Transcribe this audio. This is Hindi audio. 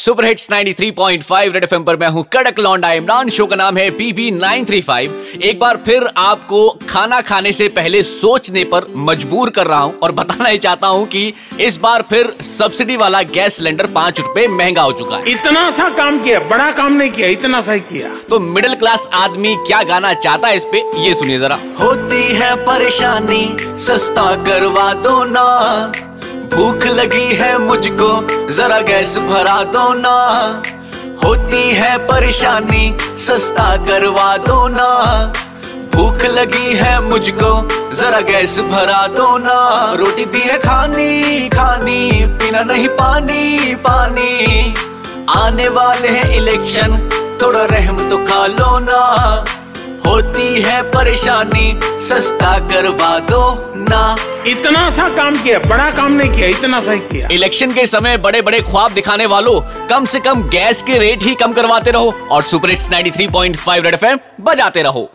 सुपर हिट्स 93.5 रेड एफएम पर मैं हूँ कड़क लौंडा इमरान शो का नाम है पीपी 935 एक बार फिर आपको खाना खाने से पहले सोचने पर मजबूर कर रहा हूँ और बताना ही चाहता हूँ कि इस बार फिर सब्सिडी वाला गैस सिलेंडर पाँच रुपए महँगा हो चुका है। इतना सा काम किया बड़ा काम नहीं किया इतना सा ही किया। तो मिडिल क्लास आदमी क्या गाना चाहता है इस पे ये सुनिए जरा। होती है परेशानी सस्ता करवा दो ना। भूख लगी है मुझको, जरा गैस भरा दो ना। होती है परेशानी, सस्ता करवा दो ना। भूख लगी है मुझको, जरा गैस भरा दो ना। रोटी भी है खानी खानी, पीना नहीं पानी पानी। आने वाले हैं इलेक्शन, थोड़ा रहम तो खा लो ना। होती है परेशानी सस्ता करवा दो ना। इतना सा काम किया बड़ा काम नहीं किया इतना सा ही किया। इलेक्शन के समय बड़े बड़े ख्वाब दिखाने वालों कम से कम गैस के रेट ही कम करवाते रहो और सुपर हिट्स 93.5 रेड एफएम बजाते रहो।